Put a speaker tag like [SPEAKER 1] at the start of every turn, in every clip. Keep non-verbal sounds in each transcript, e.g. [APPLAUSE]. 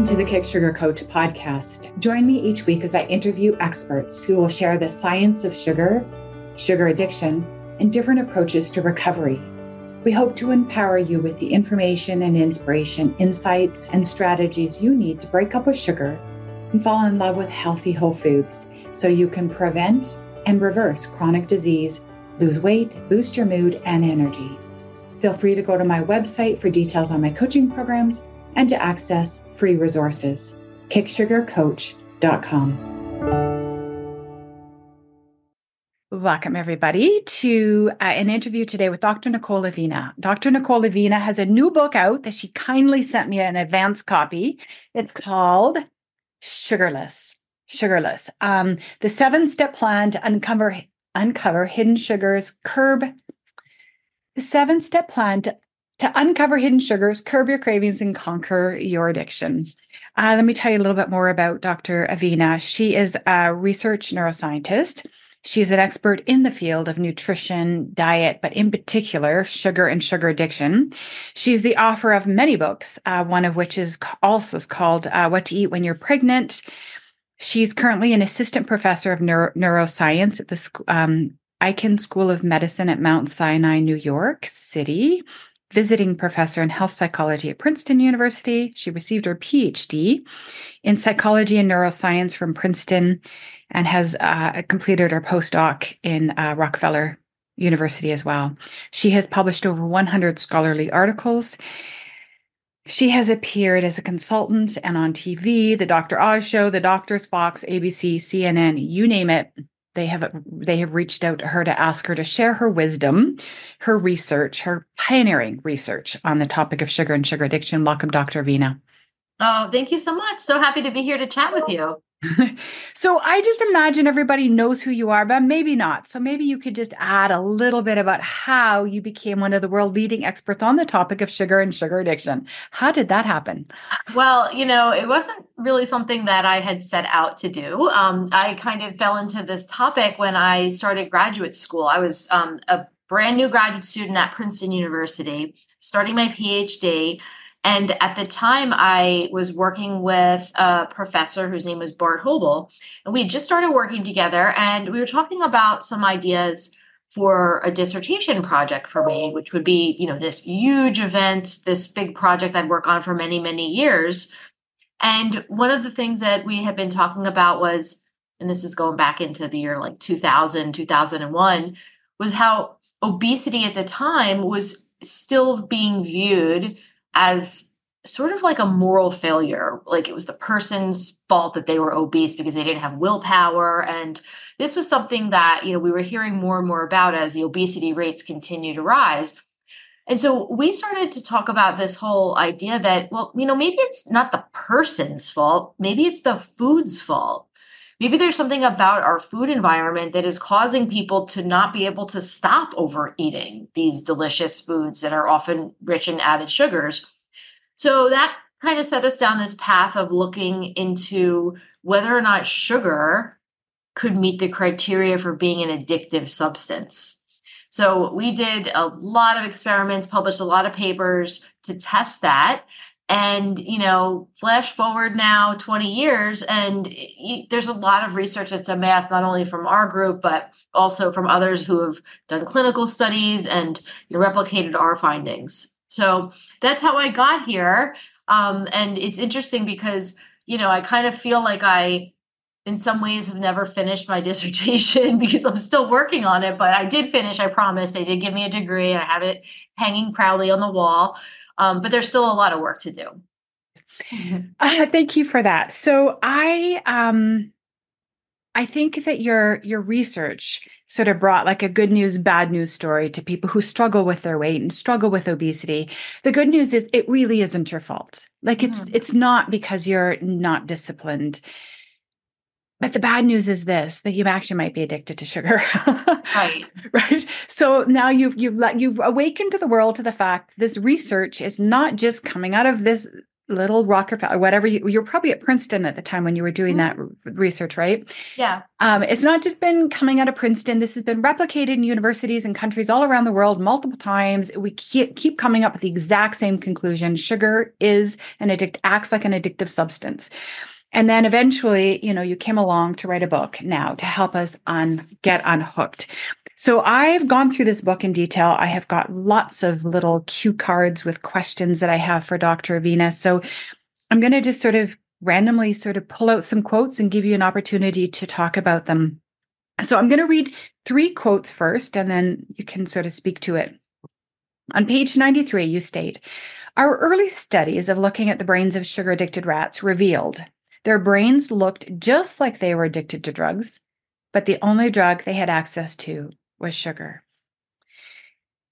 [SPEAKER 1] Welcome to the Kick Sugar Coach podcast. Join me each week as I interview experts who will share the science of sugar, sugar addiction, and different approaches to recovery. We hope to empower you with the information and inspiration, insights, and strategies you need to break up with sugar and fall in love with healthy whole foods so you can prevent and reverse chronic disease, lose weight, boost your mood and energy. Feel free to go to my website for details on my coaching programs and to access free resources. kicksugarcoach.com.
[SPEAKER 2] Welcome, everybody, to uh, an interview today with Dr. Nicole Avena. Dr. Nicole Avena has a new book out that she kindly sent me an advance copy. It's called Sugarless. Sugarless. Um, the seven step plan to uncover uncover hidden sugars, curb the seven step plan to to uncover hidden sugars, curb your cravings, and conquer your addiction. Uh, let me tell you a little bit more about Dr. Avena. She is a research neuroscientist. She's an expert in the field of nutrition, diet, but in particular, sugar and sugar addiction. She's the author of many books, uh, one of which is also called uh, What to Eat When You're Pregnant. She's currently an assistant professor of neuro- neuroscience at the um, Icahn School of Medicine at Mount Sinai, New York City visiting professor in health psychology at Princeton University. She received her PhD in psychology and neuroscience from Princeton and has uh, completed her postdoc in uh, Rockefeller University as well. She has published over 100 scholarly articles. She has appeared as a consultant and on TV, The Dr. Oz Show, The Doctors, Fox, ABC, CNN, you name it they have they have reached out to her to ask her to share her wisdom, her research, her pioneering research on the topic of sugar and sugar addiction. Welcome, Dr. Avena.
[SPEAKER 3] Oh, thank you so much. So happy to be here to chat with you. [LAUGHS]
[SPEAKER 2] so I just imagine everybody knows who you are, but maybe not. So maybe you could just add a little bit about how you became one of the world leading experts on the topic of sugar and sugar addiction. How did that happen?
[SPEAKER 3] Well, you know, it wasn't really something that I had set out to do. Um, I kind of fell into this topic when I started graduate school. I was um, a brand new graduate student at Princeton University, starting my PhD. And at the time, I was working with a professor whose name was Bart Hoebel. And we just started working together and we were talking about some ideas for a dissertation project for me, which would be, you know, this huge event, this big project I'd work on for many, many years. And one of the things that we had been talking about was, and this is going back into the year like 2000, 2001, was how obesity at the time was still being viewed as sort of like a moral failure. Like it was the person's fault that they were obese because they didn't have willpower. And this was something that, you know, we were hearing more and more about as the obesity rates continue to rise. And so we started to talk about this whole idea that, well, you know, maybe it's not the person's fault, maybe it's the food's fault. Maybe there's something about our food environment that is causing people to not be able to stop overeating these delicious foods that are often rich in added sugars. So that kind of set us down this path of looking into whether or not sugar could meet the criteria for being an addictive substance. So we did a lot of experiments, published a lot of papers to test that. And, you know, flash forward now 20 years, and there's a lot of research that's amassed, not only from our group, but also from others who have done clinical studies and you know, replicated our findings. So that's how I got here. Um, and it's interesting because, you know, I kind of feel like I, in some ways, have never finished my [LAUGHS] dissertation because I'm still working on it, but I did finish, I promise. They did give me a degree. I have it hanging proudly on the wall. Um, but there's still a lot of work to do. [LAUGHS]
[SPEAKER 2] Uh, thank you for that. So I um I think that your your research sort of brought like a good news bad news story to people who struggle with their weight and struggle with obesity. The good news is it really isn't your fault. Like it's mm-hmm. it's not because you're not disciplined. But the bad news is this that you actually might be addicted to sugar.
[SPEAKER 3] right. [LAUGHS]
[SPEAKER 2] Right. So now you've you've let you've awakened to the world to the fact this research is not just coming out of this little Rockefeller, whatever you, you're probably at Princeton at the time when you were doing mm-hmm. that research, right?
[SPEAKER 3] Yeah.
[SPEAKER 2] Um, it's not just been coming out of Princeton. This has been replicated in universities and countries all around the world multiple times. We keep, keep coming up with the exact same conclusion. Sugar is an addict, acts like an addictive substance. And then eventually, you know, you came along to write a book now to help us on get unhooked. So I've gone through this book in detail. I have got lots of little cue cards with questions that I have for Dr. Avena. So I'm going to just sort of randomly sort of pull out some quotes and give you an opportunity to talk about them. So I'm going to read three quotes first, and then you can sort of speak to it. On page 93, you state, Our early studies of looking at the brains of sugar addicted rats revealed their brains looked just like they were addicted to drugs, but the only drug they had access to was sugar.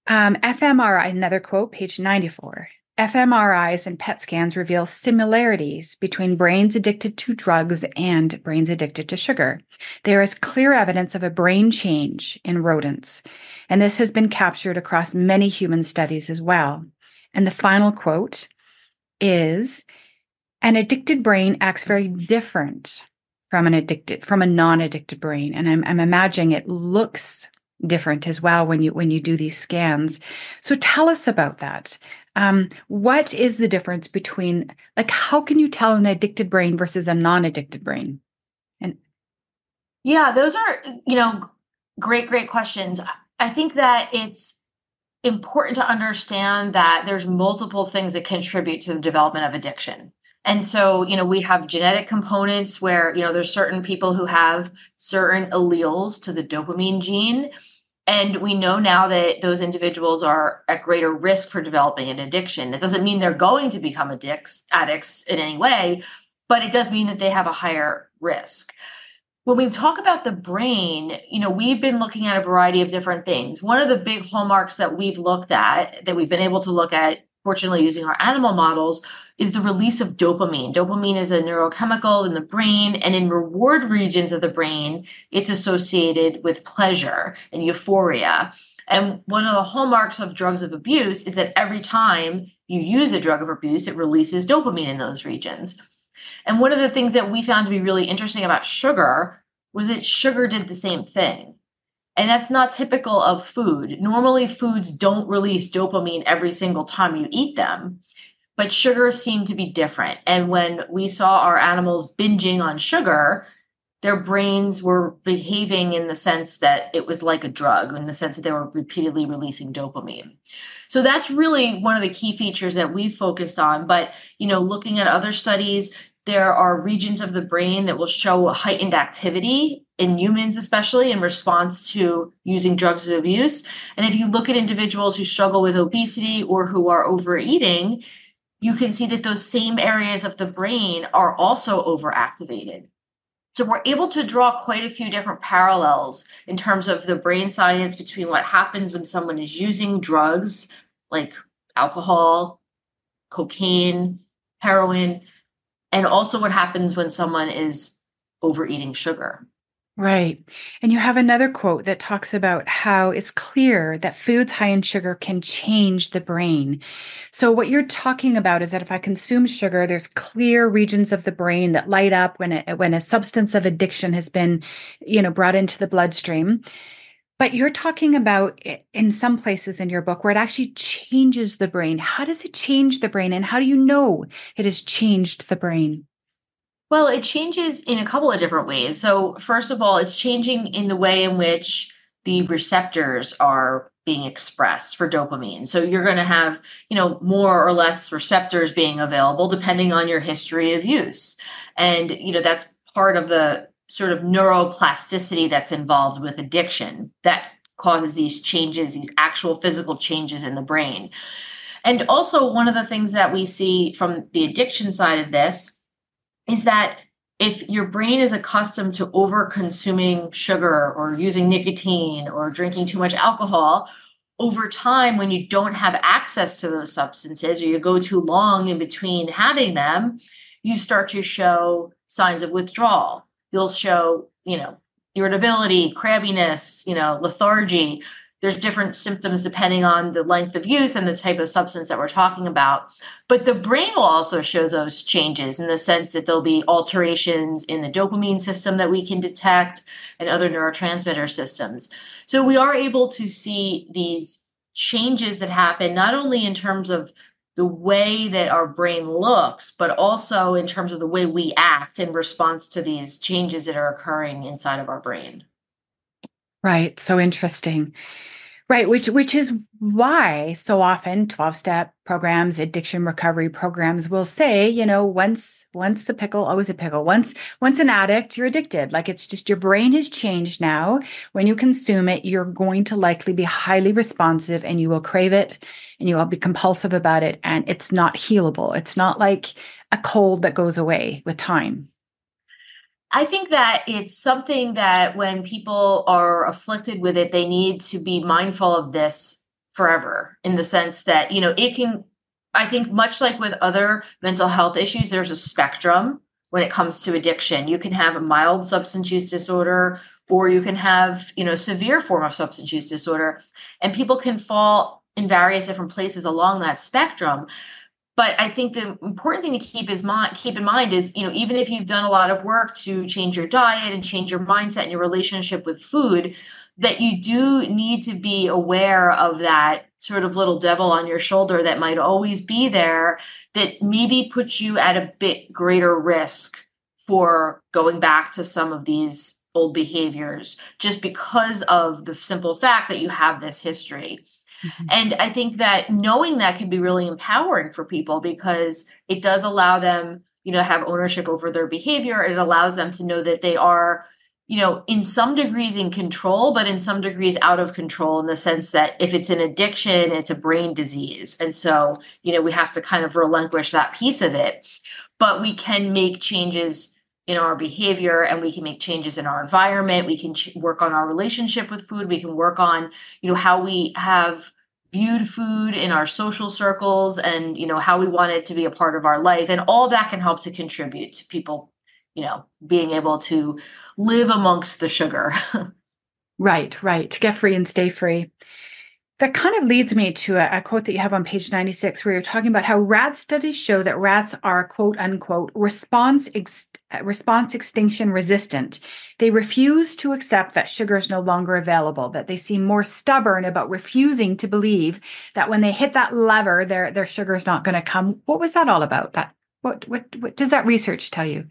[SPEAKER 2] Um, fMRI, another quote, page 94. fMRIs and PET scans reveal similarities between brains addicted to drugs and brains addicted to sugar. There is clear evidence of a brain change in rodents, and this has been captured across many human studies as well. And the final quote is An addicted brain acts very different from an addicted from a non-addicted brain. And I'm, I'm imagining it looks different as well when you when you do these scans. So tell us about that. Um, what is the difference between like how can you tell an addicted brain versus a non-addicted brain?
[SPEAKER 3] And yeah those are you know great great questions. I think that it's important to understand that there's multiple things that contribute to the development of addiction and so, you know, we have genetic components where, you know, there's certain people who have certain alleles to the dopamine gene. And we know now that those individuals are at greater risk for developing an addiction. That doesn't mean they're going to become addicts, addicts in any way, but it does mean that they have a higher risk. When we talk about the brain, you know, we've been looking at a variety of different things. One of the big hallmarks that we've looked at, that we've been able to look at, fortunately using our animal models, is the release of dopamine. Dopamine is a neurochemical in the brain, and in reward regions of the brain, it's associated with pleasure and euphoria. And one of the hallmarks of drugs of abuse is that every time you use a drug of abuse, it releases dopamine in those regions. And one of the things that we found to be really interesting about sugar was that sugar did the same thing. And that's not typical of food. Normally, foods don't release dopamine every single time you eat them but sugar seemed to be different. And when we saw our animals binging on sugar, their brains were behaving in the sense that it was like a drug, in the sense that they were repeatedly releasing dopamine. So that's really one of the key features that we focused on. But, you know, looking at other studies, there are regions of the brain that will show heightened activity in humans, especially in response to using drugs of abuse. And if you look at individuals who struggle with obesity or who are overeating, you can see that those same areas of the brain are also overactivated. So we're able to draw quite a few different parallels in terms of the brain science between what happens when someone is using drugs like alcohol, cocaine, heroin, and also what happens when someone is overeating sugar.
[SPEAKER 2] Right. And you have another quote that talks about how it's clear that foods high in sugar can change the brain. So, what you're talking about is that if I consume sugar, there's clear regions of the brain that light up when it, when a substance of addiction has been, you know, brought into the bloodstream. But you're talking about in some places in your book where it actually changes the brain. How does it change the brain? And how do you know it has changed the brain?
[SPEAKER 3] Well, it changes in a couple of different ways. So, first of all, it's changing in the way in which the receptors are being expressed for dopamine. So, you're going to have, you know, more or less receptors being available depending on your history of use. And, you know, that's part of the sort of neuroplasticity that's involved with addiction that causes these changes, these actual physical changes in the brain. And also, one of the things that we see from the addiction side of this is that if your brain is accustomed to over consuming sugar or using nicotine or drinking too much alcohol, over time, when you don't have access to those substances or you go too long in between having them, you start to show signs of withdrawal. You'll show, you know, irritability, crabbiness, you know, lethargy. there's different symptoms depending on the length of use and the type of substance that we're talking about. But the brain will also show those changes in the sense that there'll be alterations in the dopamine system that we can detect and other neurotransmitter systems. So we are able to see these changes that happen not only in terms of the way that our brain looks, but also in terms of the way we act in response to these changes that are occurring inside of our brain.
[SPEAKER 2] Right. So interesting. Right, which which is why so often 12-step programs, addiction recovery programs will say, you know, once once a pickle, always a pickle. Once once an addict, you're addicted. Like it's just your brain has changed now. When you consume it, you're going to likely be highly responsive and you will crave it and you will be compulsive about it and it's not healable. It's not like a cold that goes away with time.
[SPEAKER 3] I think that it's something that when people are afflicted with it, they need to be mindful of this forever in the sense that, you know, it can, I think, much like with other mental health issues, there's a spectrum when it comes to addiction. You can have a mild substance use disorder or you can have, you know, severe form of substance use disorder. And people can fall in various different places along that spectrum. But I think the important thing to keep is keep in mind is, you know, even if you've done a lot of work to change your diet and change your mindset and your relationship with food, that you do need to be aware of that sort of little devil on your shoulder that might always be there that maybe puts you at a bit greater risk for going back to some of these old behaviors just because of the simple fact that you have this history. Mm-hmm. And I think that knowing that can be really empowering for people because it does allow them, you know, have ownership over their behavior. It allows them to know that they are, you know, in some degrees in control, but in some degrees out of control in the sense that if it's an addiction, it's a brain disease. And so, you know, we have to kind of relinquish that piece of it. But we can make changes in our behavior and we can make changes in our environment. We can ch- work on our relationship with food. We can work on you know how we have viewed food in our social circles and you know how we want it to be a part of our life. And all that can help to contribute to people you know being able to live amongst the sugar. [LAUGHS]
[SPEAKER 2] Right right. To get free and stay free that kind of leads me to a, a, quote that you have on page 96 where you're talking about how rat studies show that rats are quote unquote response ex- uh, response extinction resistant. They refuse to accept that sugar is no longer available that they seem more stubborn about refusing to believe that when they hit that lever their their sugar is not going to come. What was that all about? That what, what what does that research tell you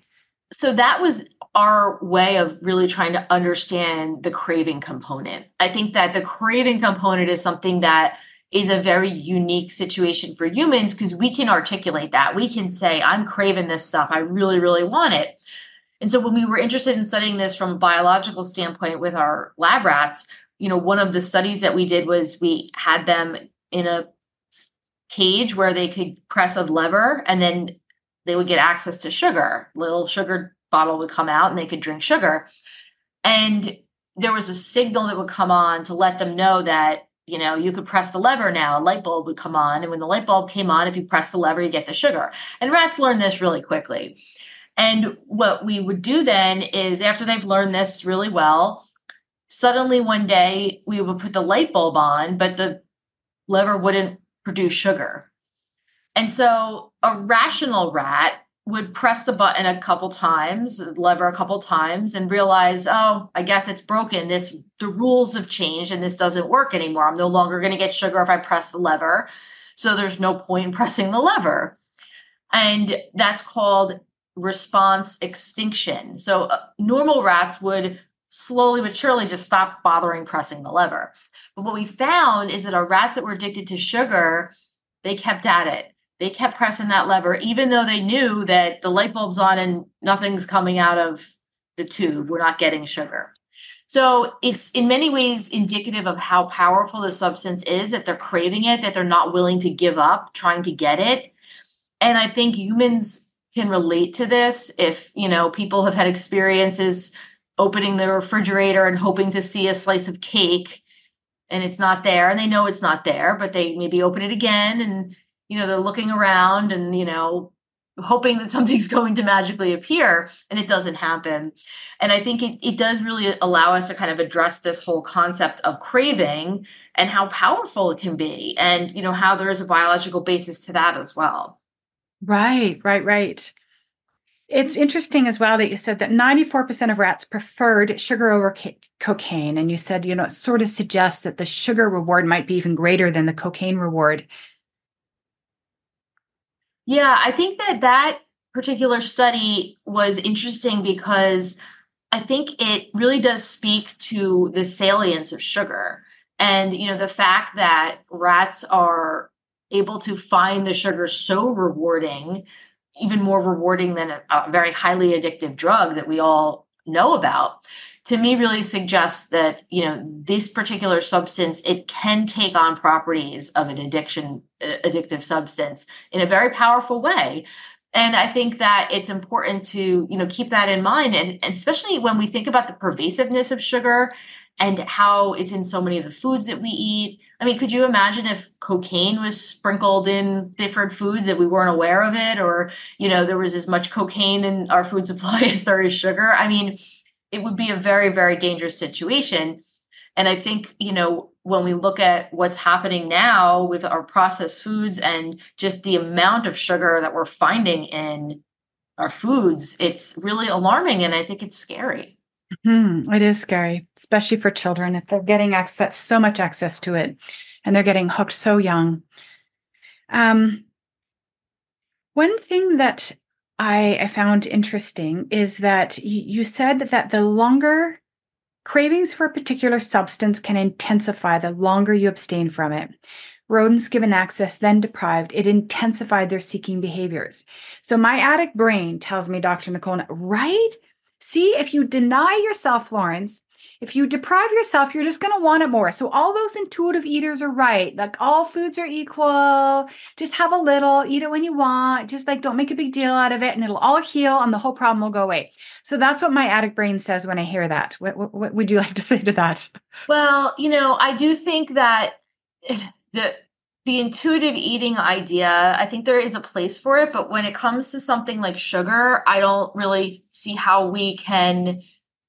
[SPEAKER 3] so that was our way of really trying to understand the craving component. I think that the craving component is something that is a very unique situation for humans because we can articulate that. We can say, I'm craving this stuff. I really, really want it. And so when we were interested in studying this from a biological standpoint with our lab rats, you know, one of the studies that we did was we had them in a cage where they could press a lever and then they would get access to sugar. Little sugar bottle would come out and they could drink sugar. And there was a signal that would come on to let them know that, you know, you could press the lever now, a light bulb would come on. And when the light bulb came on, if you press the lever, you get the sugar. And rats learn this really quickly. And what we would do then is after they've learned this really well, suddenly one day we would put the light bulb on, but the lever wouldn't produce sugar. And so a rational rat would press the button a couple times, lever a couple times, and realize, oh, I guess it's broken. This the rules have changed and this doesn't work anymore. I'm no longer going to get sugar if I press the lever. So there's no point in [LAUGHS] pressing the lever. And that's called response extinction. So uh, normal rats would slowly but surely just stop bothering pressing the lever. But what we found is that our rats that were addicted to sugar, they kept at it they kept pressing that lever, even though they knew that the light bulb's on and nothing's coming out of the tube. We're not getting sugar. So it's in many ways indicative of how powerful the substance is that they're craving it, that they're not willing to give up trying to get it. And I think humans can relate to this if, you know, people have had experiences opening the refrigerator and hoping to see a slice of cake and it's not there and they know it's not there, but they maybe open it again and you know they're looking around and you know hoping that [LAUGHS] something's going to magically appear and it doesn't happen. And i think it, it does really allow us to kind of address this whole concept of craving and how powerful it can be and you know how there is a biological basis to that as well.
[SPEAKER 2] Right right right. It's interesting as well that you said that 94% of rats preferred sugar over ca- cocaine and you said you know it sort of suggests that the sugar reward might be even greater than the cocaine reward
[SPEAKER 3] yeah, I think that that particular study was interesting because I think it really does speak to the salience of sugar. And, you know, the fact that rats are able to find the sugar so rewarding, even more rewarding than a, a very highly addictive drug that we all know about to me really suggests that you know this particular substance it can take on properties of an addiction uh, addictive substance in a very powerful way. And i think that it's important to you know keep that in mind and, and especially when we think about the pervasiveness of sugar and how it's in so many of the foods that we eat. I mean could you imagine if cocaine was sprinkled in different foods that we weren't aware of it or you know there was as much cocaine in our food supply [LAUGHS] as there is sugar? I mean it would be a very, very dangerous situation. And I think, you know, when we look at what's happening now with our processed foods and just the amount of sugar that we're finding in our foods, it's really alarming. And I think it's scary.
[SPEAKER 2] Mm-hmm. It is scary, especially for children if they're getting access, so much access to it, and they're getting hooked so young. Um, one thing that I, I found interesting is that you, you said that the longer cravings for a particular substance can intensify the longer you abstain from it. Rodents given access, then deprived, it intensified their seeking behaviors. So my addict brain tells me, Dr. Nicole, right? See, if you deny yourself, Florence, if you deprive yourself, you're just going to want it more. So all those intuitive eaters are right. Like all foods are equal. Just have a little, eat it when you want. Just like don't make a big deal out of it and it'll all heal and the whole problem will go away. So that's what my addict brain says when I hear that. What, what, what would you like to [LAUGHS] say to that?
[SPEAKER 3] Well, you know, I do think that [SIGHS] the the intuitive eating idea, I think there is a place for it, but when it comes to something like sugar, I don't really see how we can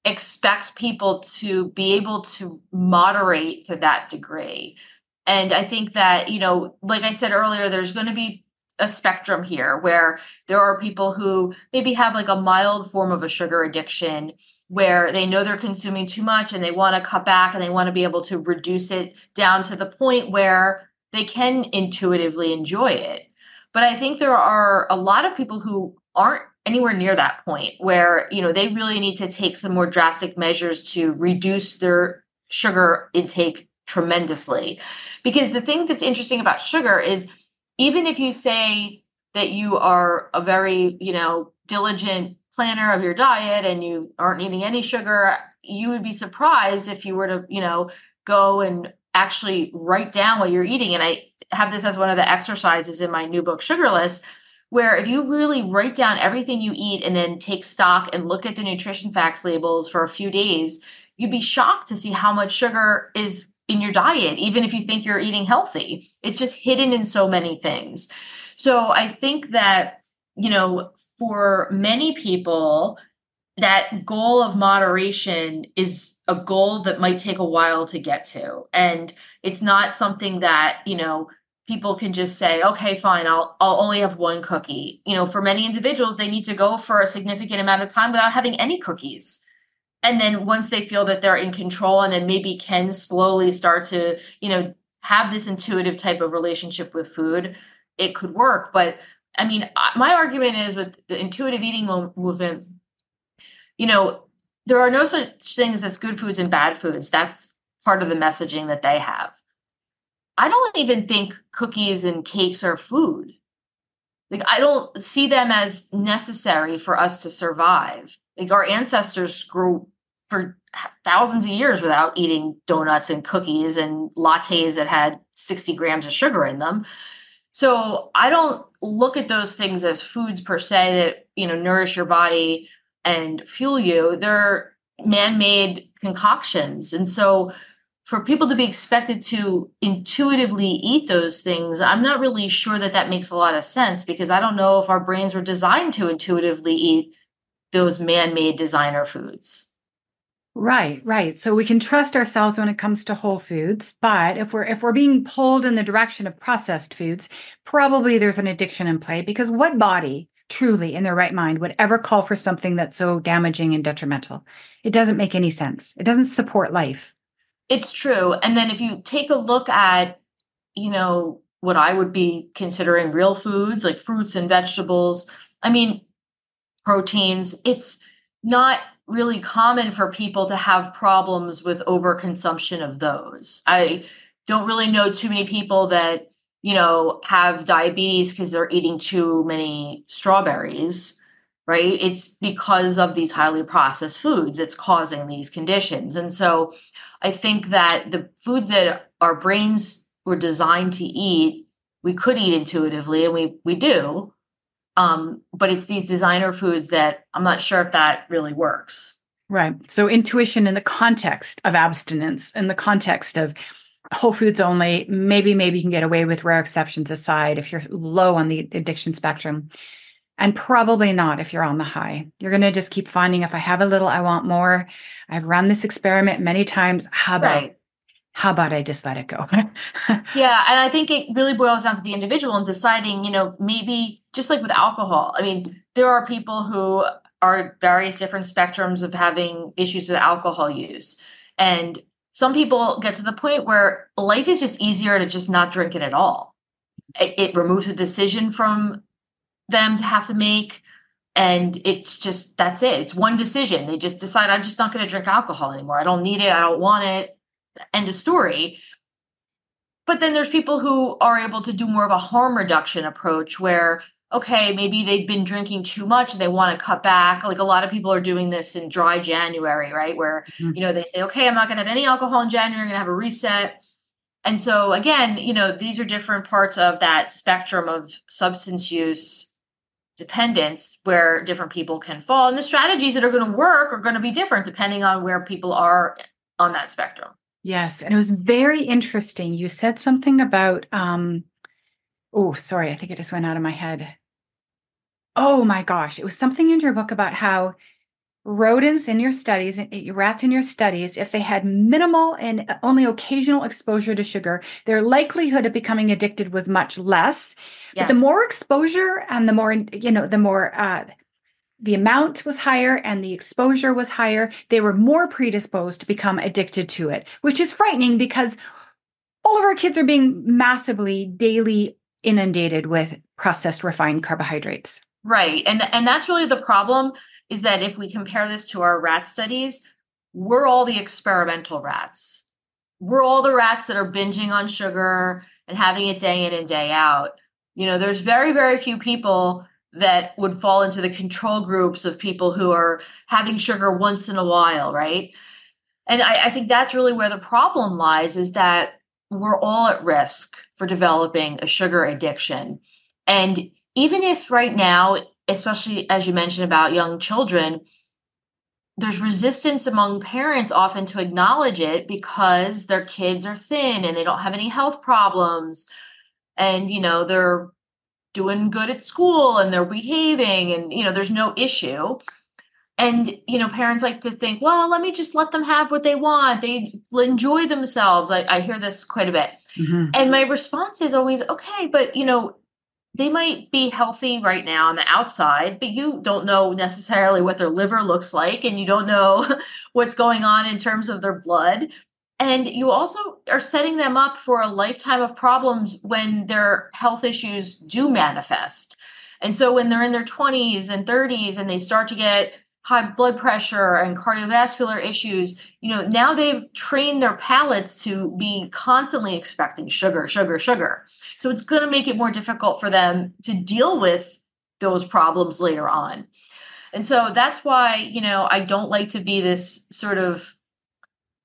[SPEAKER 3] expect people to be able to moderate to that degree. And I think that, you know, like I said earlier, there's going to be a spectrum here where there are people who maybe have like a mild form of a sugar addiction where they know they're consuming too much and they want to cut back and they want to be able to reduce it down to the point where they can intuitively enjoy it. But I think there are a lot of people who aren't anywhere near that point where you know they really need to take some more drastic measures to reduce their sugar intake tremendously. Because the thing that's interesting about sugar is even if you say that you are a very you know diligent planner of your diet and you aren't eating any sugar you would be surprised if you were to you know go and actually write down what you're eating. And i have this as one of the exercises in my new book sugarless where if you really write down everything you eat and then take stock and look at the nutrition facts labels for a few days, you'd be shocked to see how much sugar is in your diet, even if you think you're eating healthy. It's just hidden in so many things. So I think that, you know, for many people, that goal of moderation is a goal that might take a while to get to. And it's not something that, you know, people can just say okay fine i'll i'll only have one cookie. You know for many individuals they need to go for a significant amount of time without having any cookies. And then once they feel that they're in control and then maybe can slowly start to you know have this intuitive type of relationship with food it could work. But i mean my argument is with the intuitive eating movement you know there are no such things as good foods and bad foods. That's part of the messaging that they have I don't even think cookies and cakes are food. Like, I don't see them as necessary for us to survive. Like, our ancestors grew for thousands of years without eating donuts and cookies and lattes that had 60 grams of sugar in them. So I don't look at those things as foods per se that, you know, nourish your body and fuel you. They're man-made concoctions. And so for people to be expected to intuitively eat those things, I'm not really sure that that makes a lot of sense because I don't know if our brains were designed to intuitively eat those man made designer foods.
[SPEAKER 2] Right, right. So we can trust ourselves when it comes to whole foods, but if we're if we're being pulled in the direction of processed foods, probably there's an addiction in play because what body truly in their right mind would ever call for something that's so damaging and detrimental? It doesn't make any sense. It doesn't support life.
[SPEAKER 3] It's true. And then if you take a look at, you know, what I would be considering real foods like fruits and vegetables, I mean, proteins, it's not really common for people to have problems with overconsumption of those. I don't really know too many people that, you know, have diabetes because they're eating too many strawberries, right? It's because of these highly processed foods it's causing these conditions. And so I think that the foods that our brains were designed to eat, we could eat intuitively and we we do um, but it's these designer foods that I'm not sure if that really works.
[SPEAKER 2] Right. So intuition in the context of abstinence, in the context of whole foods only, maybe maybe you can get away with rare exceptions aside if you're low on the addiction spectrum. And probably not if you're on the high. You're going to just keep finding if I have a little, I want more. I've run this experiment many times. How about right how about I just let it go? [LAUGHS]
[SPEAKER 3] yeah. And I think it really boils down to the individual and deciding, you know, maybe just like with alcohol. I mean, there are people who are various different spectrums of having issues with alcohol use. And some people get to the point where life is just easier to just not drink it at all. It, it removes a decision from them to have to make. And it's just, that's it. It's one decision. They just decide, I'm just not going to drink alcohol anymore. I don't need it. I don't want it end of story. But then there's people who are able to do more of a harm reduction approach where, okay, maybe they've been drinking too much and they want to cut back. Like a lot of people are doing this in dry January, right? Where, mm-hmm. you know, they say, okay, I'm not going to have any alcohol in January, I'm going to have a reset. And so, again, you know, these are different parts of that spectrum of substance use dependence where different people can fall. And the strategies that are going to work are going to be different depending on where people are on that spectrum.
[SPEAKER 2] Yes, and it was very interesting. You said something about um oh, sorry, I think it just went out of my head. Oh my gosh, it was something in your book about how rodents in your studies, and rats in your studies, if they had minimal and uh, only occasional exposure to sugar, their likelihood of becoming addicted was much less. Yes. But the more exposure and the more, you know, the more uh, the amount was higher and the exposure was higher, they were more predisposed to become addicted to it, which is frightening because all of our kids are being massively daily inundated with processed refined carbohydrates.
[SPEAKER 3] Right. And and that's really the problem is that if we compare this to our rat studies, we're all the experimental rats. We're all the rats that are binging on sugar and having it day in and day out. You know, there's very very few people that would fall into the control groups of people who are having sugar once in a while, right? And I, I, think that's really where the problem lies is that we're all at risk for developing a sugar addiction. And even if right now, especially as you mentioned about young children, there's resistance among parents often to acknowledge it because their kids are thin and they don't have any health problems. And you know they're doing good at school and they're behaving and you know there's no issue. And you know parents like to think well let me just let them have what they want. They enjoy themselves. I, I hear this quite a bit. Mm-hmm. and my response is always okay but you know they might be healthy right now on the outside but you don't know necessarily what their liver looks like and you don't know [LAUGHS] what's going on in terms of their blood and you also are setting them up for a lifetime of problems when their health issues do manifest. And so when they're in their 20s and 30s and they start to get high blood pressure and cardiovascular issues, you know, now they've trained their palates to be constantly expecting sugar, sugar, sugar. So it's going to make it more difficult for them to deal with those problems later on. And so that's why, you know, I don't like to be this sort of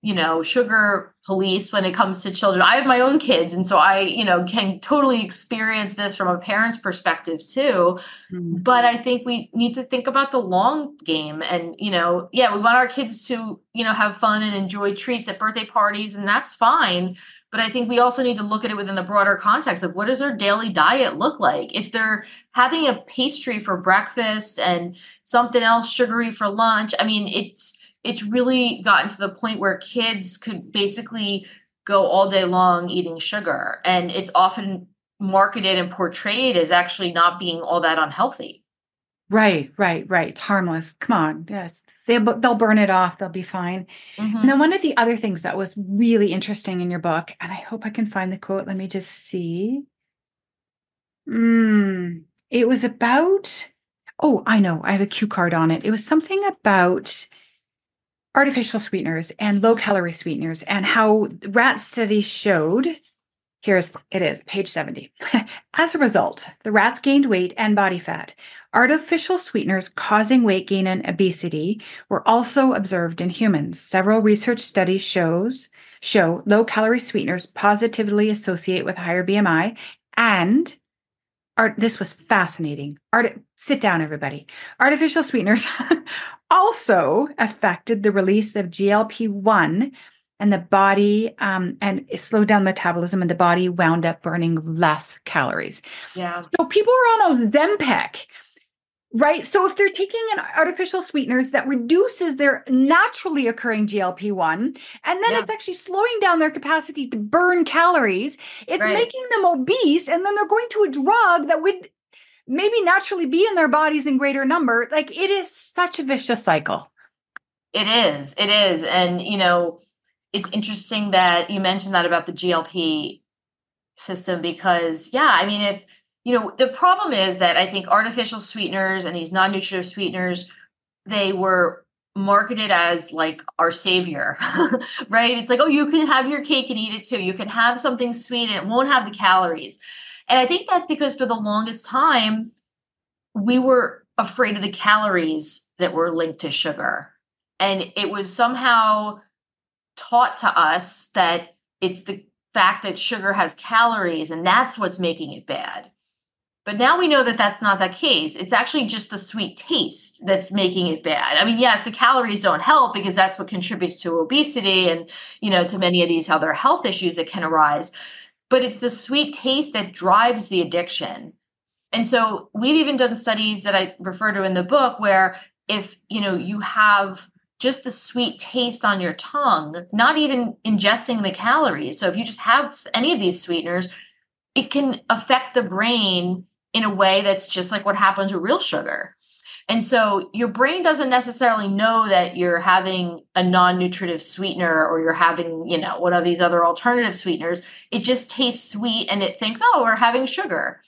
[SPEAKER 3] you know sugar police when it comes to children. I have my own kids and so i you know can totally experience this from a parent's perspective too. Mm-hmm. but i think we need to think about the long game and you know yeah we want our kids to you know have fun and enjoy treats at birthday parties and that's fine. But i think we also need to look at it within the broader context of what does their daily diet look like? If they're having a pastry for breakfast and something else sugary for lunch i mean it's it's really gotten to the point where kids could basically go all day long eating sugar. And it's often marketed and portrayed as actually not being all that unhealthy.
[SPEAKER 2] Right right right. It's harmless. Come on. Yes. They, they'll burn it off. They'll be fine. Mm-hmm. and then one of the other things that was really interesting in your book and i hope i can find the quote let me just see. Mm, it was about oh i know i have a cue card on it. It was something about artificial sweeteners and low calorie sweeteners and how rat studies showed here's it is page 70 [LAUGHS] as a result the rats gained weight and body fat. Artificial sweeteners causing weight gain and obesity were also observed in humans. Several research studies shows show low calorie sweeteners positively associate with higher bmi and art this was fascinating. Art sit down everybody. Artificial sweeteners [LAUGHS] also affected the release of glp-1 and the body um, and slowed down metabolism and the body wound up burning less calories
[SPEAKER 3] yeah
[SPEAKER 2] so people are on ozempic right so if they're taking an artificial sweeteners that reduces their naturally occurring glp-1 and then yeah. it's actually slowing down their capacity to burn calories it's right. making them obese and then they're going to a drug that would maybe naturally be in their bodies in greater number like it is such a vicious cycle
[SPEAKER 3] it is it is and you know it's interesting that you mentioned that about the glp system because yeah i mean if you know, the problem is that I think artificial sweeteners and these non nutritive sweeteners, they were marketed as like our savior, [LAUGHS] right? It's like, oh, you can have your cake and eat it too. You can have something sweet and it won't have the calories. And I think that's because for the longest time, we were afraid of the calories that were linked to sugar. And it was somehow taught to us that it's the fact that sugar has calories and that's what's making it bad. But now we know that that's not the case. It's actually just the sweet taste that's making it bad. I mean, yes, the calories don't help because that's what contributes to obesity and, you know, to many of these other health issues that can arise. But it's the sweet taste that drives the addiction. And so we've even done studies that I refer to in the book where if, you know, you have just the sweet taste on your tongue, not even ingesting the calories. So if you just have any of these sweeteners, it can affect the brain in a way that's just like what happens with real sugar. And so your brain doesn't necessarily know that you're having a non-nutritive sweetener or you're having, you know, one of these other alternative sweeteners. It just tastes sweet and it thinks, "Oh, we're having sugar."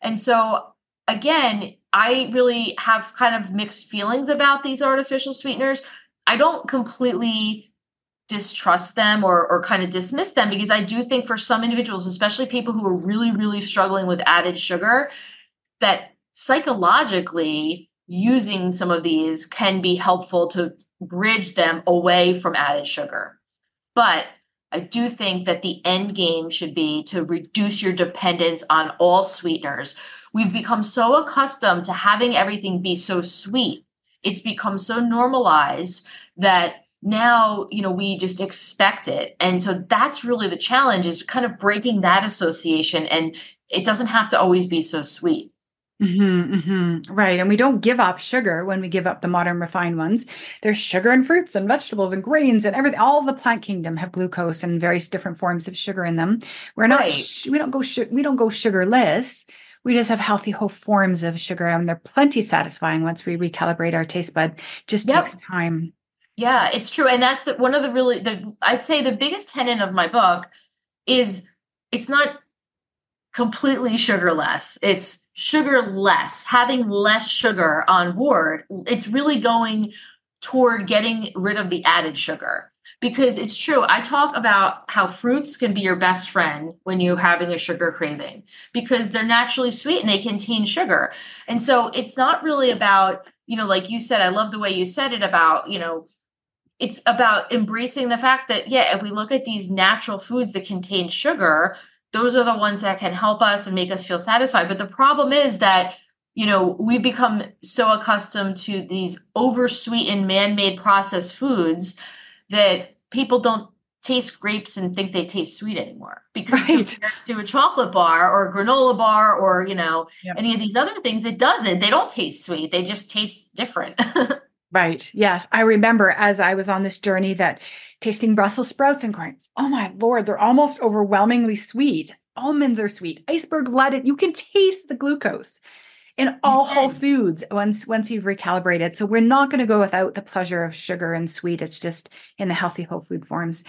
[SPEAKER 3] And so again, I really have kind of mixed feelings about these artificial sweeteners. I don't completely distrust them or or kind of dismiss them because I do think for some individuals, especially people who are really really struggling with added sugar, that psychologically using some of these can be helpful to bridge them away from added sugar. But I do think that the end game should be to reduce your dependence on all sweeteners. We've become so accustomed to having everything be so sweet. It's become so normalized that now you know we just expect it and so that's really the challenge is kind of breaking that association and it doesn't have to always be so sweet
[SPEAKER 2] Mm-hmm, mm-hmm. Right. And we don't give up sugar when we give up the modern refined ones. There's sugar in fruits and vegetables and grains and everything. All the plant kingdom have glucose and various different forms of sugar in them. We're not, right. we don't go, su- we don't go sugarless. We just have healthy whole forms of sugar and they're plenty satisfying once we recalibrate our taste bud. Just yep. takes time.
[SPEAKER 3] Yeah, it's true. And that's the, one of the really the I'd say the biggest tenet of my book is it's not completely sugarless. It's sugar less, having less sugar on board. It's really going toward getting rid of the added sugar. Because it's true, I talk about how fruits can be your best friend when you're having a sugar craving because they're naturally sweet and they contain sugar. And so it's not really about, you know, like you said, I love the way you said it about, you know, it's about embracing the fact that, yeah, if we look at these natural foods that contain sugar, those are the ones that can help us and make us feel satisfied. But the problem is that, you know, we've become so accustomed to these oversweetened, man made processed foods that people don't taste grapes and think they taste sweet anymore because right. compared to a chocolate bar or a granola bar or you know yep. any of these other things it doesn't they don't taste sweet they just taste different [LAUGHS]
[SPEAKER 2] right yes i remember as i was on this journey that tasting brussels sprouts and going oh my lord they're almost overwhelmingly sweet almonds are sweet iceberg lettuce you can taste the glucose in all whole foods once once you've recalibrated. So we're not going to go without the pleasure of sugar and sweet. It's just in the healthy whole food forms.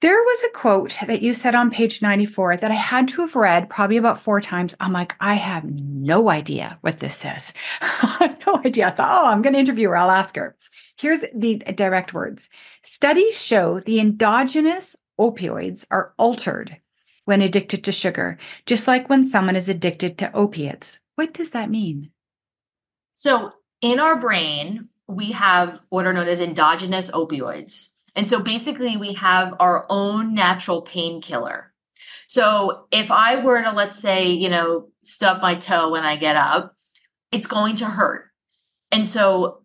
[SPEAKER 2] There was a quote that you said on page 94 that I had to have read probably about four times. I'm like, I have no idea what this says. [LAUGHS] I have no idea. I thought, oh, I'm going to interview her. I'll ask her. Here's the direct words Studies show the endogenous opioids are altered when addicted to sugar, just like when someone is addicted to opiates. What does that mean?
[SPEAKER 3] So, in our brain, we have what are known as endogenous opioids. And so basically, we have our own natural painkiller. So, if I were to, let's say, you know, stub my toe when I get up, it's going to hurt. And so,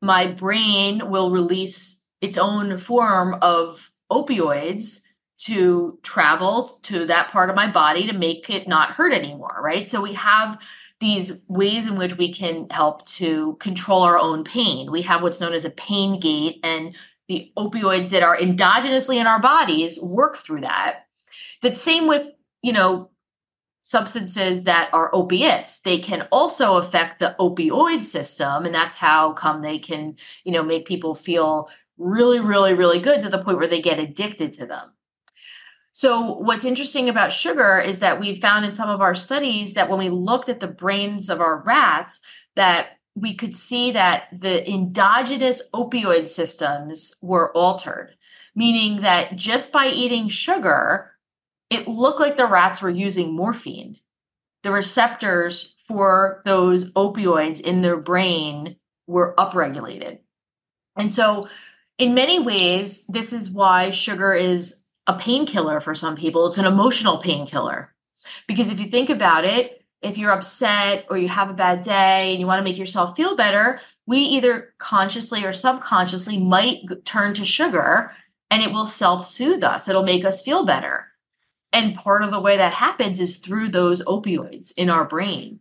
[SPEAKER 3] my brain will release its own form of opioids to travel to that part of my body to make it not hurt anymore, right? So we have these ways in which we can help to control our own pain. We have what's known as a pain gate, and the opioids that are endogenously in our bodies work through that. The same with, you know, substances that are opiates they can also affect the opioid system and that's how come they can you know make people feel really really really good to the point where they get addicted to them so, what's interesting about sugar is that we found in some of our studies that when we looked at the brains of our rats, that we could see that the endogenous opioid systems were altered, meaning that just by eating sugar, it looked like the rats were using morphine. The receptors for those opioids in their brain were upregulated. And so, in many ways, this is why sugar is a painkiller for some people. It's an emotional painkiller. Because if you think about it, if you're upset or you have a bad day and you want to make yourself feel better, we either consciously or subconsciously might turn to sugar and it will self soothe us. It'll make us feel better. And part of the way that happens is through those opioids in our brain.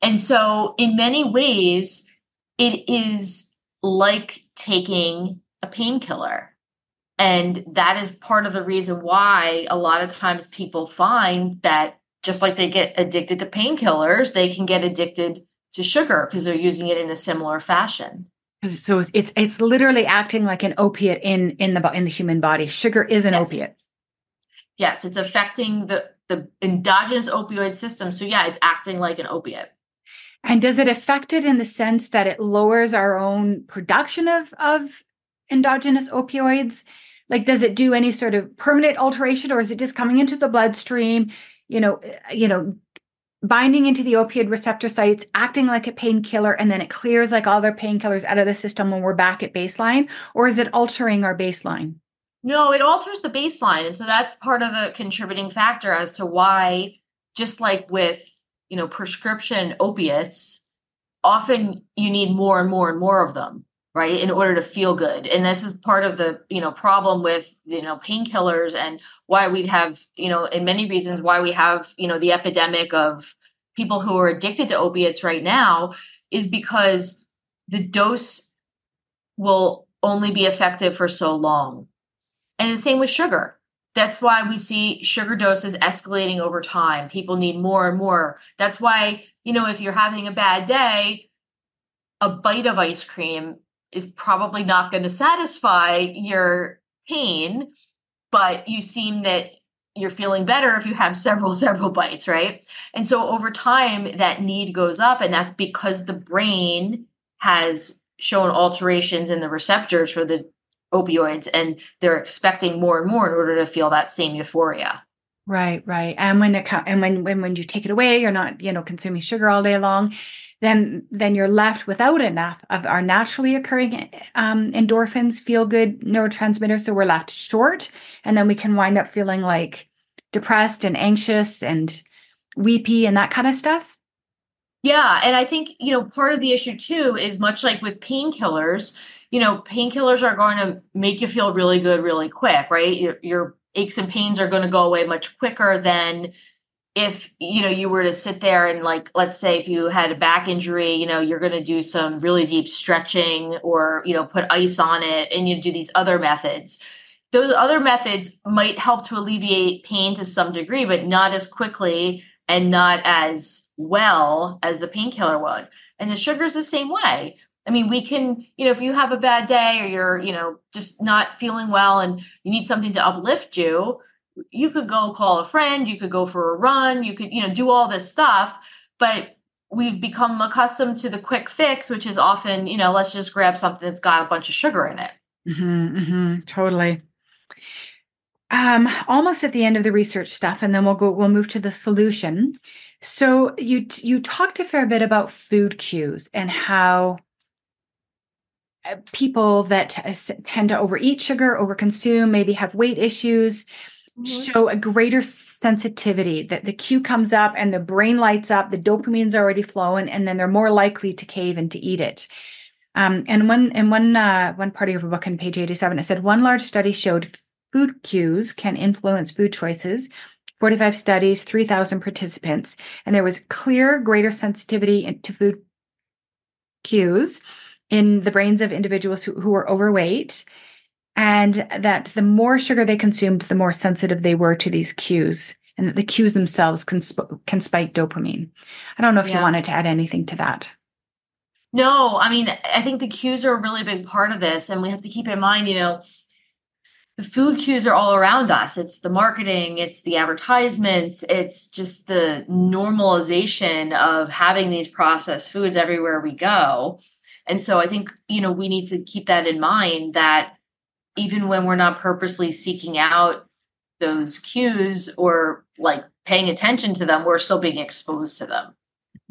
[SPEAKER 3] And so, in many ways, it is like taking a painkiller and that is part of the reason why a lot of times people find that just like they get addicted to painkillers, they can get addicted to sugar because they're using it in a similar fashion.
[SPEAKER 2] So it's, it's it's literally acting like an opiate in in the in the human body. Sugar is an yes. opiate.
[SPEAKER 3] Yes, it's affecting the the endogenous opioid system. So yeah, it's acting like an opiate.
[SPEAKER 2] And does it affect it in the sense that it lowers our own production of of endogenous opioids? Like, does it do any sort of permanent alteration, or is it just coming into the bloodstream? You know, you know, binding into the opioid receptor sites, acting like a painkiller, and then it clears like all their painkillers out of the system when we're back at baseline, or is it altering our baseline?
[SPEAKER 3] No, it alters the baseline, and so that's part of a contributing factor as to why, just like with you know prescription opiates, often you need more and more and more of them right in order to feel good. And this is part of the you know problem with you know painkillers and why we have you know in many reasons why we have you know the epidemic of people who are addicted to opiates right now is because the dose will only be effective for so long. And the same with sugar. That's why we see sugar doses escalating over time. People need more and more. That's why you know if you're having a bad day a bite of ice cream is probably not going to satisfy your pain, but you seem that you're feeling better if you have several [LAUGHS] several bites, right? And so over time that need goes up and that's because the brain has shown alterations in the receptors for the opioids and they're expecting more and more in order to feel that same euphoria.
[SPEAKER 2] Right, right. And when it and when when when you take it away, you're not, you know, consuming sugar all day long. Then then you're left without enough of our naturally occurring um, endorphins, feel good neurotransmitters. So we're left short, and then we can wind up feeling like depressed and anxious and weepy and that kind of stuff.
[SPEAKER 3] Yeah, and I think you know part of the issue too is much like with painkillers. You know, painkillers are going to make you feel really good really quick, right? Your, your aches and pains are going to go away much quicker than if you know you were to sit there and like let's say if you had a back injury you know you're going to do some really deep stretching or you know put ice on it and you do these other methods. Those other methods might help to alleviate pain to some degree but not as quickly and not as well as the painkiller would. And the sugar is the same way. I mean, we can, you know, if you have a bad day or you're, you know, just not feeling well and you need something to uplift you, you could go call a friend, you could go for a run, you could, you know, do all this stuff. But we've become accustomed to the quick fix, which is often, you know, let's just grab something that's got a bunch of sugar in it.
[SPEAKER 2] Mm-hmm, mm-hmm, totally. Um, almost at the end of the research stuff, and then we'll go. We'll move to the solution. So you you talked a fair bit about food cues and how uh, people that tend to overeat sugar, overconsume, maybe have weight issues, mm-hmm. show a greater sensitivity that the cue comes up and the brain lights up, the dopamine's already flowing, and then they're more likely to cave and to eat it. Um, and one in one uh, one part of your book on page 87, it said one large study showed food cues can influence food choices. 45 studies, 3,000 participants, and there was clear greater sensitivity to food cues in the brains of individuals who, who were overweight and that the more sugar they consumed the more sensitive they were to these cues and that the cues themselves can, sp- can spike dopamine. I don't know if yeah. you wanted to add anything to that.
[SPEAKER 3] No i mean i think the cues are a really big part of this and we have to keep in mind you know the food cues are all around us. It's the marketing it's the advertisements it's just the normalization of having these processed foods everywhere we go. And so I think, you know, we need to keep that in mind that even when we're not purposely seeking out those cues or like paying attention to them, we're still being exposed to them.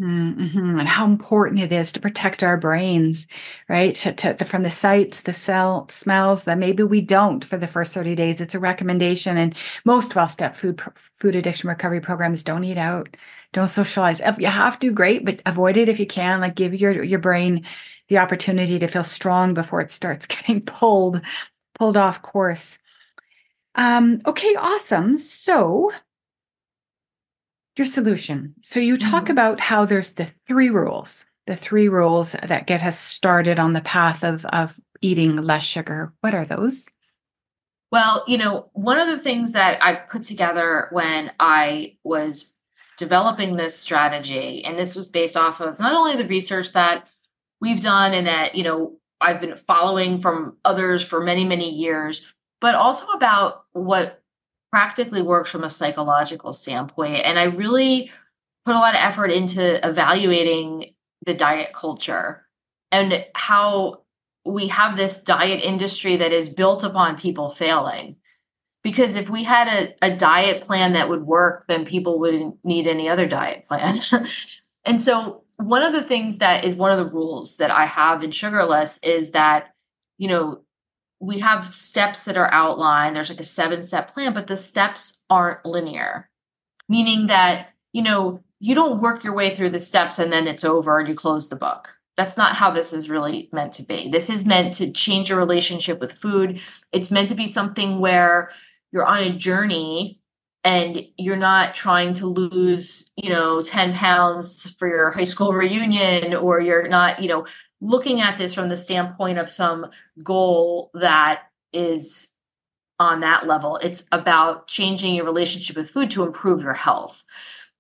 [SPEAKER 2] Mm-hmm. And how important it is to protect our brains, right? To, to, from the sights, the cell smells that maybe we don't for the first 30 days. It's a recommendation. And most 12 step food, food addiction recovery programs don't eat out, don't socialize. If you have to, great, but avoid it if you can. Like give your, your brain the opportunity to feel strong before it starts [LAUGHS] getting pulled pulled off course. Um, okay, awesome. So your solution. So you talk mm-hmm. about how there's the three rules, the three rules that get us started on the path of of eating less sugar. What are those?
[SPEAKER 3] Well, you know, one of the things that I put together when I was developing this strategy, and this was based off of not only the research that we've done and that, you know, I've been following from others for many, many years, but also about what practically works from a psychological standpoint. And I really put a lot of effort into evaluating the diet culture and how we have this diet industry that is built upon people failing. Because if we had a, a diet plan that would work, then people wouldn't need any other diet plan. [LAUGHS] and so one of the things that is one of the rules that I have in Sugarless is that, you know, we have steps that are outlined. There's like a seven step plan, but the steps aren't linear, meaning that, you know, you don't work your way through the steps and then it's over and you close the book. That's not how this is really meant to be. This is meant to change your relationship with food. It's meant to be something where you're on a journey and you're not trying to lose you know 10 pounds for your high school reunion or you're not you know looking at this from the standpoint of some goal that is on that level. It's about changing your relationship with food to improve your health.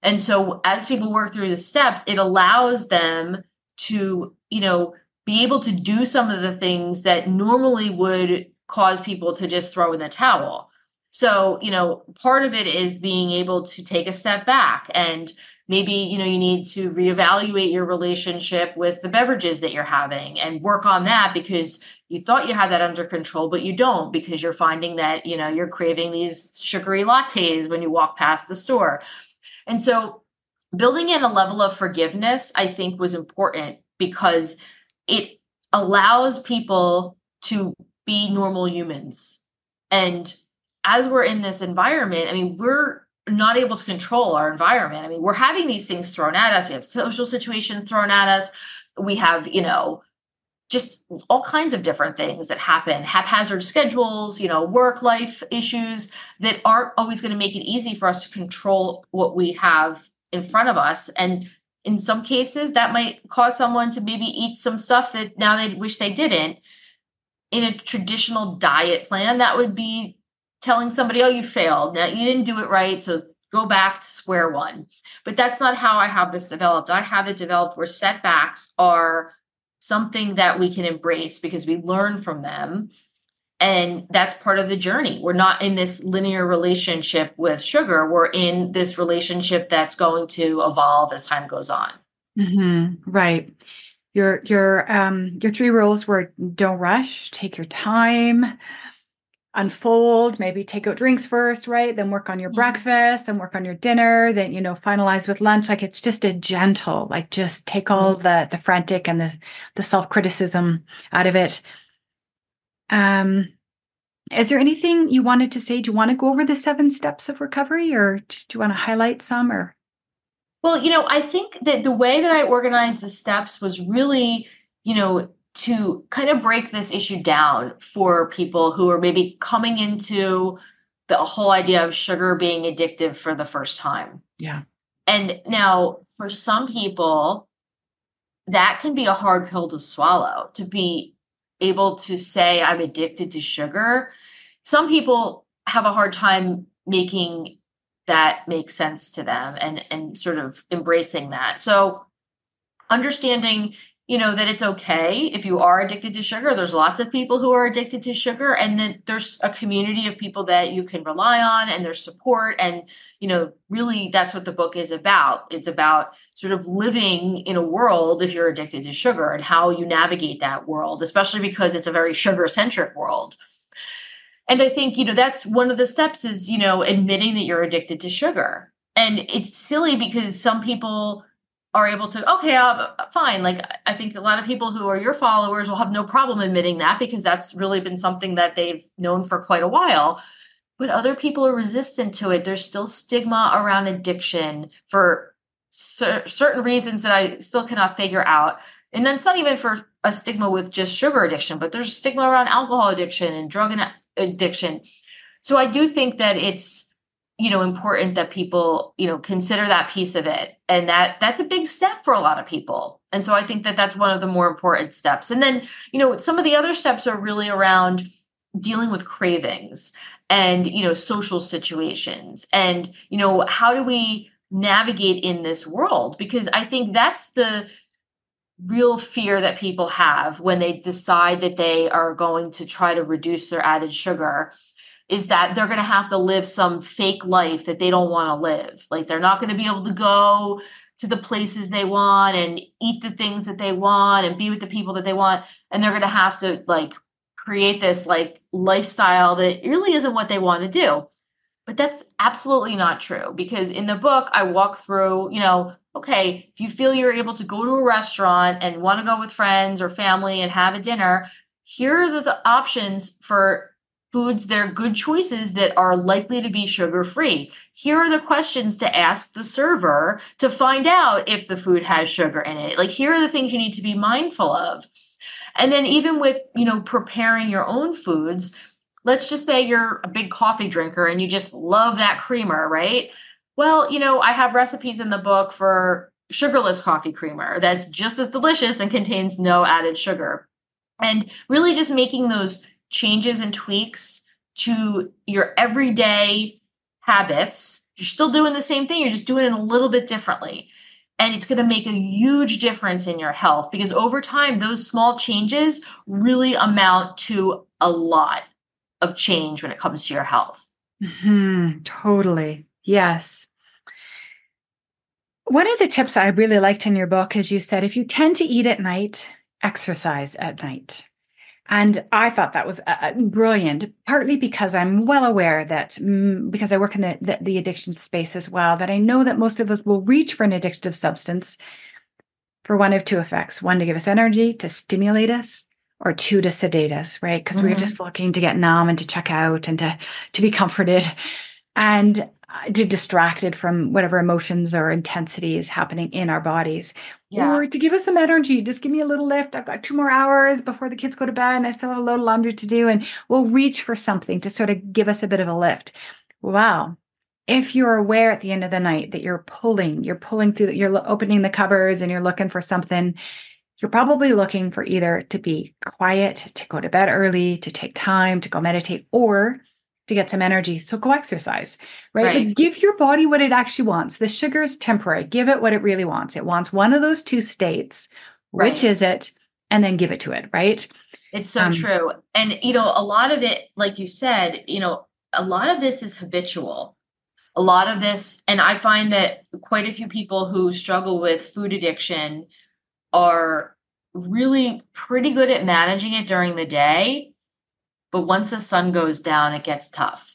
[SPEAKER 3] And so as people work through the steps it allows them to you know be able to do some of the things that normally would cause people to just throw in the towel so, you know, part of it is being able to take a step back and maybe you know you need to reevaluate your relationship with the beverages that you're having and work on that because you thought you had that under control but you don't because you're finding that you know you're craving these sugary lattes when you walk past the store. And so building in a level of forgiveness i think was important because it allows people to be normal humans. And as we're in this environment i mean we're not able to control our environment. I mean, we're having these things thrown at us. We have social situations thrown at us. We have, you know, just all kinds of different things that happen, haphazard schedules, you know, work life issues that aren't always going to make it easy for us to control what we have in front of us. And in some cases, that might cause someone to maybe eat some stuff that now they wish they didn't. In a traditional diet plan, that would be telling somebody, oh, you failed. Now you didn't do it right. So go back to square one. But that's not how I have this developed. I have it developed where setbacks are something that we can embrace because we learn from them. And that's part of the journey. We're not in this linear relationship with sugar. We're in this relationship that's going to evolve as time goes on.
[SPEAKER 2] Mm-hmm. Right. Your your um your three rules were don't rush, take your time, unfold maybe take out drinks first right? Then work on your mm-hmm. breakfast then work on your dinner then you know finalize with lunch. Like it's just a gentle like just take all mm-hmm. the the frantic and the the self-criticism out of it. Um is there anything you wanted to say? Do you want to go over the seven steps of recovery or do you want to highlight some or?
[SPEAKER 3] Well you know i think that the way that i organized the steps was really you know to kind of break this issue down for people who are maybe coming into the whole idea of sugar being addictive for the first time.
[SPEAKER 2] Yeah.
[SPEAKER 3] And now for some people, that can be a hard pill to swallow to be able to say, I'm addicted to sugar. Some people have a hard time making that make sense to them and, and sort of embracing that. So understanding you know that it's okay if you are addicted to sugar. There's lots of people who are addicted to sugar and then there's a community of people that you can rely on and there's support and you know really that's what the book is about. It's about sort of living in a world if you're addicted to sugar and how you navigate that world especially because it's a very sugar centric world. And i think you know that's one of the steps is you know admitting that you're addicted to sugar. And it's silly because some people are able to okay uh, fine. Like i think a lot of people who are your followers will have no problem admitting that because that's really been something that they've known for quite a while. But other people are resistant to it. There's still stigma around addiction for cer- certain reasons that i still cannot figure out. And then it's not even for a stigma with just sugar addiction but there's stigma around alcohol addiction and drug addiction. So i do think that it's you know important that people you know consider that piece of it. And that that's a big step for a lot of people. And so i think that that's one of the more important steps. And then you know some of the other steps are really around dealing with cravings and you know social situations and you know how do we navigate in this world? Because i think that's the real fear that people have when they decide that they are going to try to reduce their added sugar is that they're going to have to live some fake life that they don't want to live. Like they're not going to be able to go to the places they want and eat the things that they want and be with the people that they want and they're going to have to like create this like lifestyle that really isn't what they want to do. But that's absolutely not true because in the book I walk through, you know, okay, if you feel you're able to go to a restaurant and want to go with friends or family and have a dinner, here are the options for foods that are good choices that are likely to be sugar free. Here are the questions to ask the server to find out if the food has sugar in it. Like here are the things you need to be mindful of. And then even with, you know, preparing your own foods, let's just say you're a big coffee drinker and you just love that creamer, right? Well, you know, I have recipes in the book for sugarless coffee creamer that's just as delicious and contains no added sugar. And really just making those changes and tweaks to your everyday habits, you're still doing the same thing, you're just doing it a little bit differently. And it's going to make a huge difference in your health because over time, those small changes really amount to a lot of change when it comes to your health.
[SPEAKER 2] Mm-hmm, totally. Yes. one of the tips I really liked in your book is you said if you tend to eat at night, exercise at night. And I thought that was uh, brilliant, partly because I'm well aware that mm, because I work in the, the, the addiction space as well, that I know that most of us will reach for an addictive substance for one of two effects one to give us energy, to stimulate us, or two to sedate us, right? Because mm-hmm. we're just looking to get numb and to check out and to, to be comforted. And Uh, to distracted from whatever emotions or intensity is happening in our bodies. Yeah. or to give us some energy just give me a little lift i've got two more hours before the kids go to bed and i still have a load of laundry to do and we'll reach for something to sort of give us a bit of a lift. Wow. If you're aware at the end of the night that you're pulling you're pulling through that, you're opening the cupboards and you're looking for something you're probably looking for either to be quiet to go to bed early to take time to go meditate or to get some energy. So go exercise, right? right. Like give your body what it actually wants. The sugar is temporary. Give it what it really wants. It wants one of those two states. Right. Which is it? And then give it to it, right?
[SPEAKER 3] It's so um, true. And, you know, a lot of it, like you said, you know, a lot of this is habitual. A lot of this, and I find that quite a few people who struggle with food addiction are really pretty good at managing it during the day but once the sun goes down, it gets tough.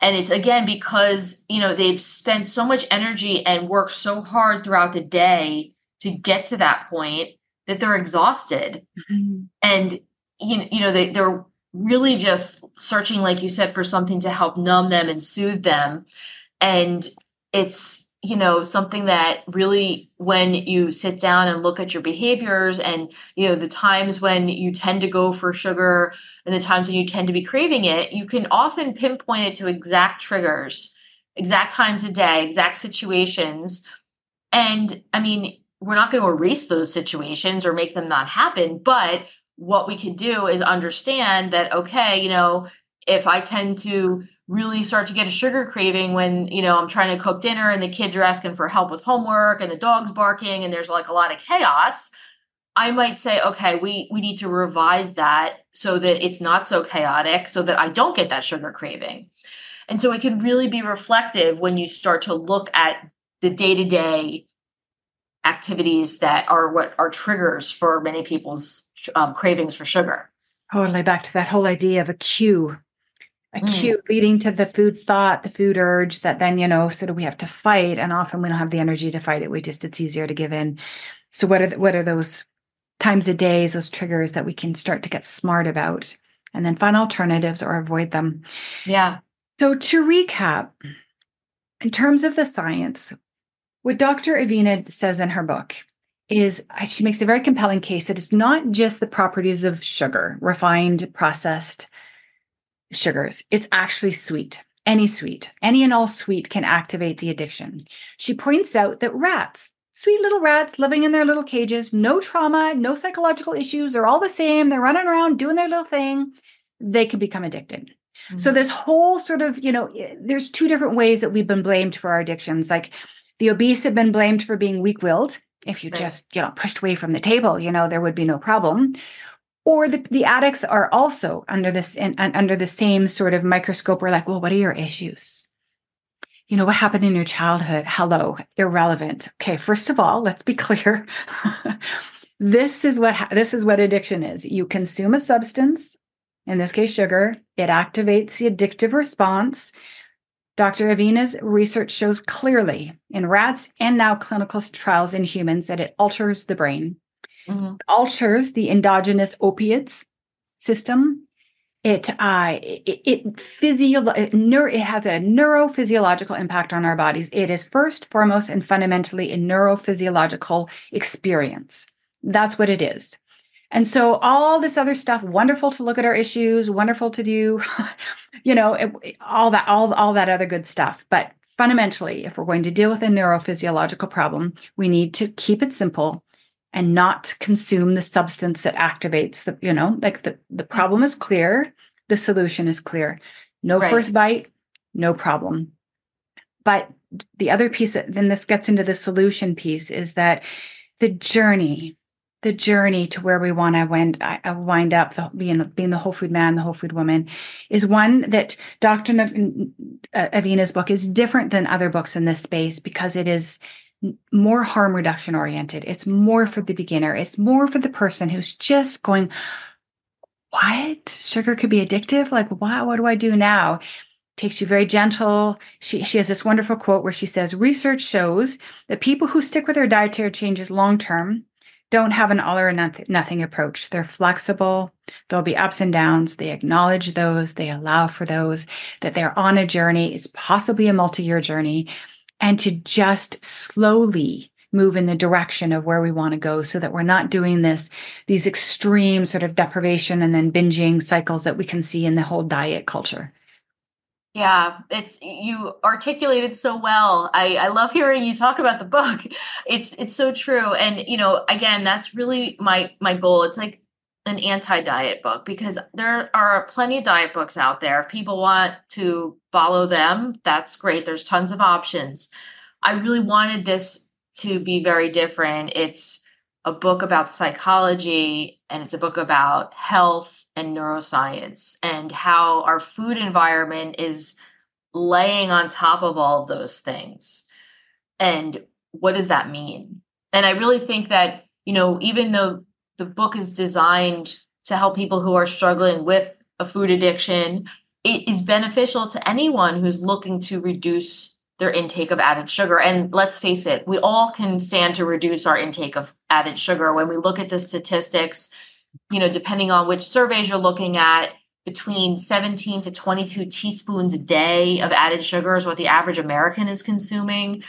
[SPEAKER 3] And it's again because, you know, they've spent so much energy and worked so hard throughout the day to get to that point that they're exhausted. Mm-hmm. And, you, you know, they, they're really just searching, like you said, for something to help numb them and soothe them. And it's, you know something that really when you sit down and look at your behaviors and you know the times when you tend to go for sugar and the times when you tend to be craving it you can often pinpoint it to exact triggers exact times a day exact situations. And i mean we're not going to erase those situations or make them not happen but what we could do is understand that okay you know if i tend to really start to get a sugar craving when you know i'm trying to cook dinner and the kids are asking for help with homework and the dog's barking and there's like a lot of chaos i might say okay we we need to revise that so that it's not so chaotic so that i don't get that sugar craving. And so it can really be reflective when you start to look at the day-to-day activities that are what are triggers for many people's um, cravings for sugar.
[SPEAKER 2] Totally back to that whole idea of a cue a mm. leading to the food thought, the food urge that then, you know, sort of we have to fight. And often we don't have the energy to fight it. We just, it's easier to give in. So what are, the, what are those times of days, those triggers that we can start to get smart about and then find alternatives or avoid them?
[SPEAKER 3] Yeah.
[SPEAKER 2] So to recap, in terms of the science, what Dr. Avena says in her book is uh, she makes a very compelling case that it's not just the properties of sugar, refined, processed, sugars. It's actually sweet. Any sweet, any and all sweet can activate the addiction. She points out that rats, sweet little rats living in their little cages, no trauma, no psychological issues, they're all the same, they're running around doing their little thing, they can become addicted. Mm-hmm. So, this whole sort of, you know, eh, there's two different ways that we've been blamed for our addictions. Like the obese have been blamed for being weak willed. If you right. just, you know, pushed away from the table, you know, there would be no problem or the, the addicts are also under this and under the same sort of microscope we're like well what are your issues? You know what happened in your childhood? Hello irrelevant. Okay first of all let's be [LAUGHS] clear. This is what this is what addiction is. You consume a substance in this case sugar it activates the addictive response. Dr avena's research shows clearly in rats and now clinical trials in humans that it alters the brain mm-hmm. alters the endogenous opiates system. It uh, it, it physio it, neuro, it has a neurophysiological impact on our bodies. It is first, foremost, and fundamentally a neurophysiological experience. That's what it is. And so all this other stuff, wonderful to look at our issues, wonderful to do, [LAUGHS] you know, it, all that, all, all that other good stuff. But fundamentally, if we're going to deal with a neurophysiological problem, we need to keep it simple and not consume the substance that activates the you know like the the problem is clear the solution is clear no right. first bite no problem but the other piece then this gets into the solution piece is that the journey the journey to where we want to wind, I wind up the, being, being the whole food man the whole food woman is one that dr uh, Avena's book is different than other books in this space because it is more harm reduction oriented. It's more for the beginner. It's more for the person who's just going, what? Sugar could be addictive? Like, wow, what do I do now? Takes you very gentle. She, she has this wonderful quote where she says, Research shows that people who stick with their dietary changes long term don't have an all or nothing approach. They're flexible. There'll be ups and downs. They acknowledge those. They allow for those, that they're on a journey, is possibly a multi year journey, and to just slowly move in the direction of where we want to go so that we're not doing this, these extreme sort of deprivation and then binging cycles that we can see in the whole diet culture.
[SPEAKER 3] Yeah, it's you articulated so well. I I love hearing you talk about the book. [LAUGHS] It's it's so true. And you know, again, that's really my my goal. It's like an anti-diet book because there are plenty of diet books out there. If people want to follow them, that's great. There's tons of options. I really wanted this to be very different. It's a book about psychology and it's a book about health and neuroscience and how our food environment is laying on top of all of those things. And what does that mean? And I really think that, you know, even though the book is designed to help people who are struggling with a food addiction, it is beneficial to anyone who's looking to reduce their intake of added sugar. And let's face it, we all can stand to reduce our intake of added sugar. When we look at the statistics, you know, depending on which surveys you're looking at, between 17 to 22 teaspoons a day of added sugar is what the average American is consuming.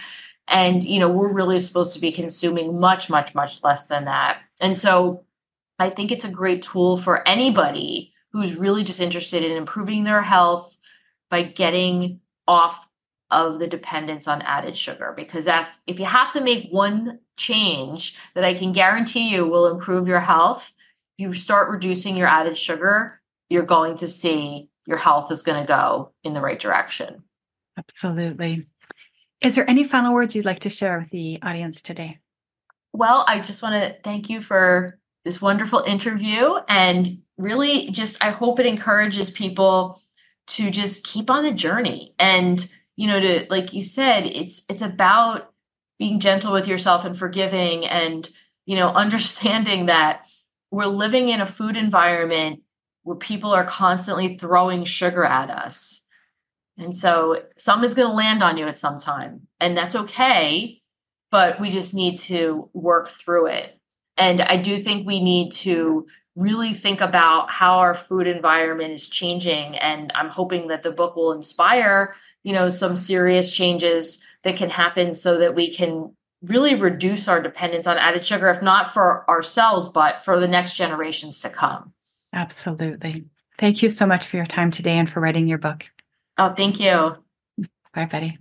[SPEAKER 3] And, you know, we're really supposed to be consuming much, much, much less than that. And so I think it's a great tool for anybody who's really just interested in improving their health by getting off of the dependence on added sugar because if, if you have to make one change that I can guarantee you will improve your health, you start reducing your added sugar, you're going to see your health is going to go in the right direction.
[SPEAKER 2] Absolutely. Is there any final words you'd like to share with the audience today?
[SPEAKER 3] Well, I just want to thank you for this wonderful interview and really just I hope it encourages people to just keep on the journey and you know to like you said it's it's about being gentle with yourself and forgiving and you know [LAUGHS] understanding that we're living in a food environment where people are constantly throwing sugar at us and so some is going to land on you at some time and that's okay but we just need to work through it. And i do think we need to really think about how our food environment is changing and i'm hoping that the book will inspire you know some serious changes that can happen so that we can really reduce our dependence on added sugar if not for ourselves but for the next generations to come.
[SPEAKER 2] Absolutely. Thank you so much for your time today and for writing your book
[SPEAKER 3] oh thank you
[SPEAKER 2] bye betty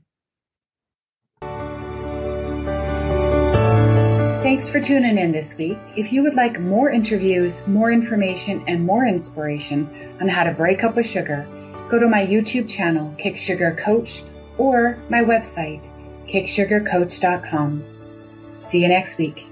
[SPEAKER 1] Thanks for tuning in this week. If you would like more interviews, more information, and more inspiration on how to break up with sugar, go to my YouTube channel, Kick Sugar Coach, or my website, kicksugarcoach.com. See you next week.